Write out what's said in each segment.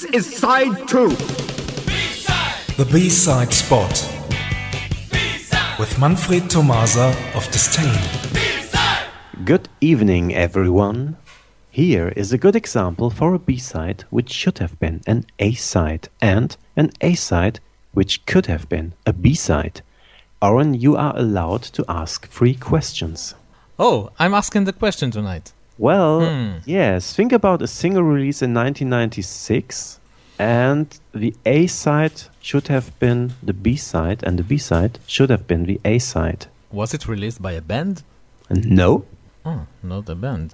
This is side two. The B-side spot with Manfred Tomasa of Disdain. Good evening, everyone. Here is a good example for a B-side which should have been an A-side and an A-side which could have been a B-side. Oren, you are allowed to ask three questions. Oh, I'm asking the question tonight. Well, Hmm. yes, think about a single release in 1996 and the A side should have been the B side and the B side should have been the A side. Was it released by a band? No, Oh, not a band.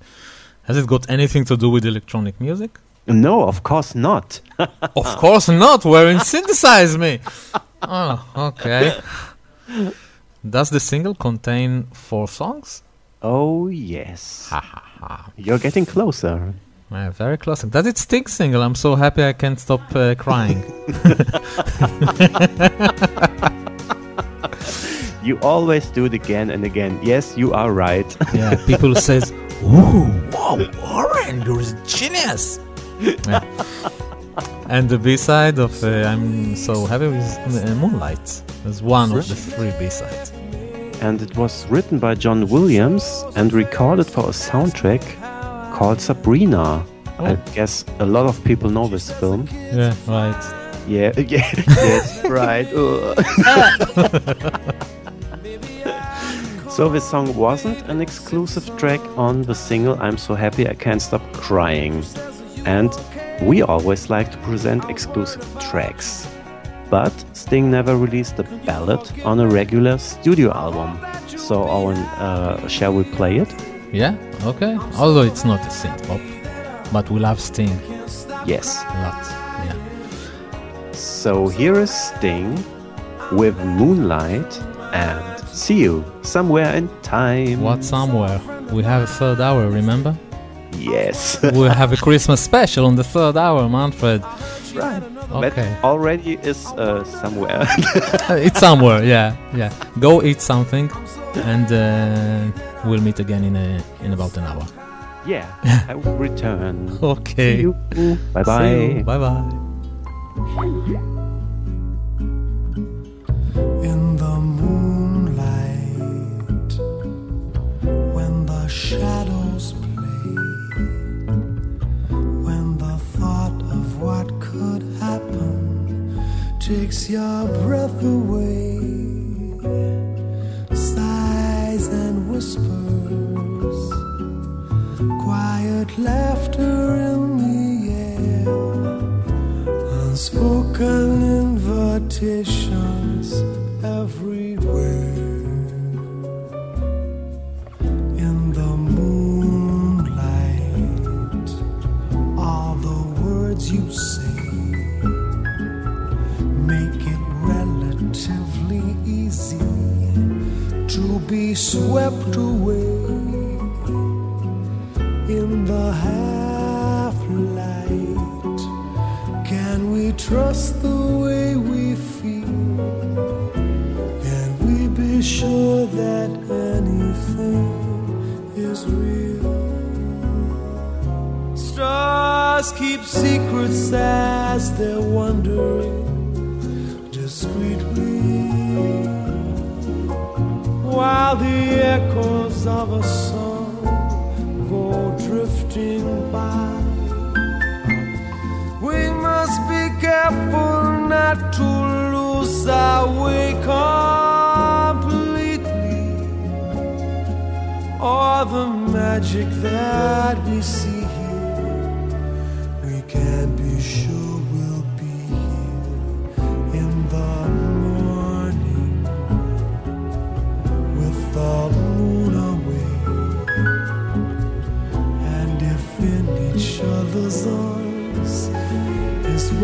Has it got anything to do with electronic music? no, of course not. of course not. Wherein synthesize me. Oh, okay. Does the single contain four songs? Oh, yes. Ha ha ha. You're getting closer. Yeah, very close. Does it stick single? I'm so happy I can't stop uh, crying. You always do it again and again. Yes, you are right. yeah, people says, "Ooh, wow, Warren, you're a genius." Yeah. And the B side of uh, I'm so happy with uh, Moonlight. It's one of the three B sides. And it was written by John Williams and recorded for a soundtrack called Sabrina. I Oh. guess a lot of people know this film. Yeah, right. Yeah, yeah, yes, right. So this song wasn't an exclusive track on the single I'm So Happy I Can't Stop Crying. And we always like to present exclusive tracks. But Sting never released a ballad on a regular studio album. So Owen, uh, shall we play it? Yeah, okay. Although it's not a synth pop, but we love Sting Yes. a lot. Yeah. So here is Sting with Moonlight and See You Somewhere in Time. What somewhere? We have a third hour, remember? Yes. we have a Christmas special on the third hour, Manfred. right. Okay. That already is uh, somewhere. Uh, it's somewhere, yeah, yeah. Go eat something, and uh, we'll meet again in a, in about an hour. yeah. I will return. Okay. See you. Bye bye. Bye bye. Takes your breath away. Sighs and whispers quiet laughter in the air unspoken invitations everywhere swept away in the half light can we trust the way we feel? Can we be sure that anything is real? Stars keep secrets as they're wandering discreetly while the echoes of a song go drifting by. We must be careful not to lose our way completely, or the magic that we see here. We can't be sure we'll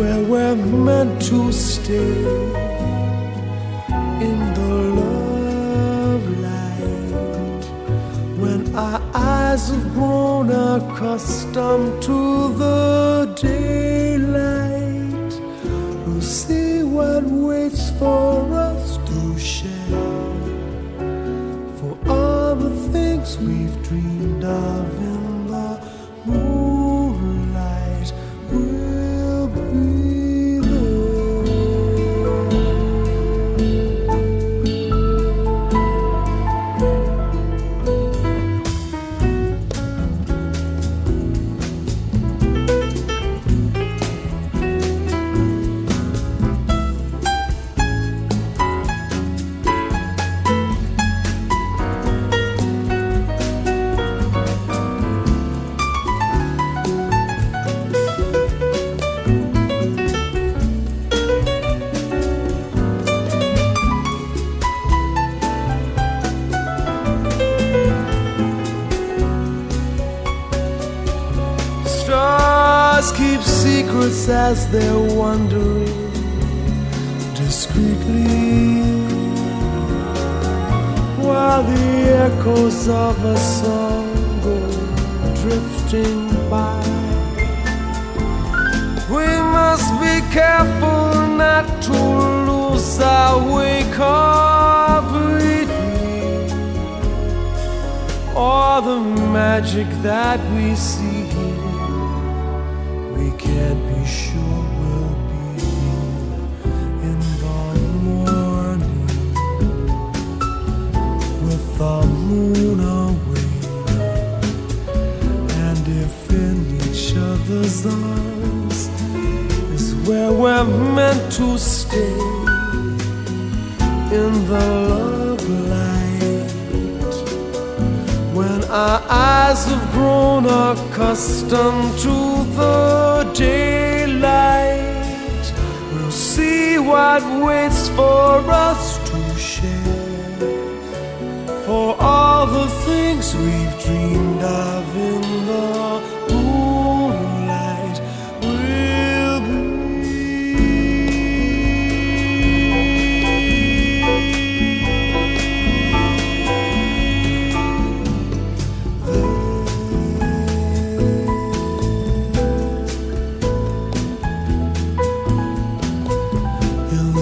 where we're meant to stay, in the love light, when our eyes have grown accustomed to the daylight, we'll see what waits for us to share. For all the things we've dreamed of as they're wandering discreetly while the echoes of a song go drifting by. We must be careful not to lose our way completely, or the magic that we see to stay in the our eyes have grown accustomed to the daylight, we'll see what waits for us to share. For all the things we've dreamed of You'll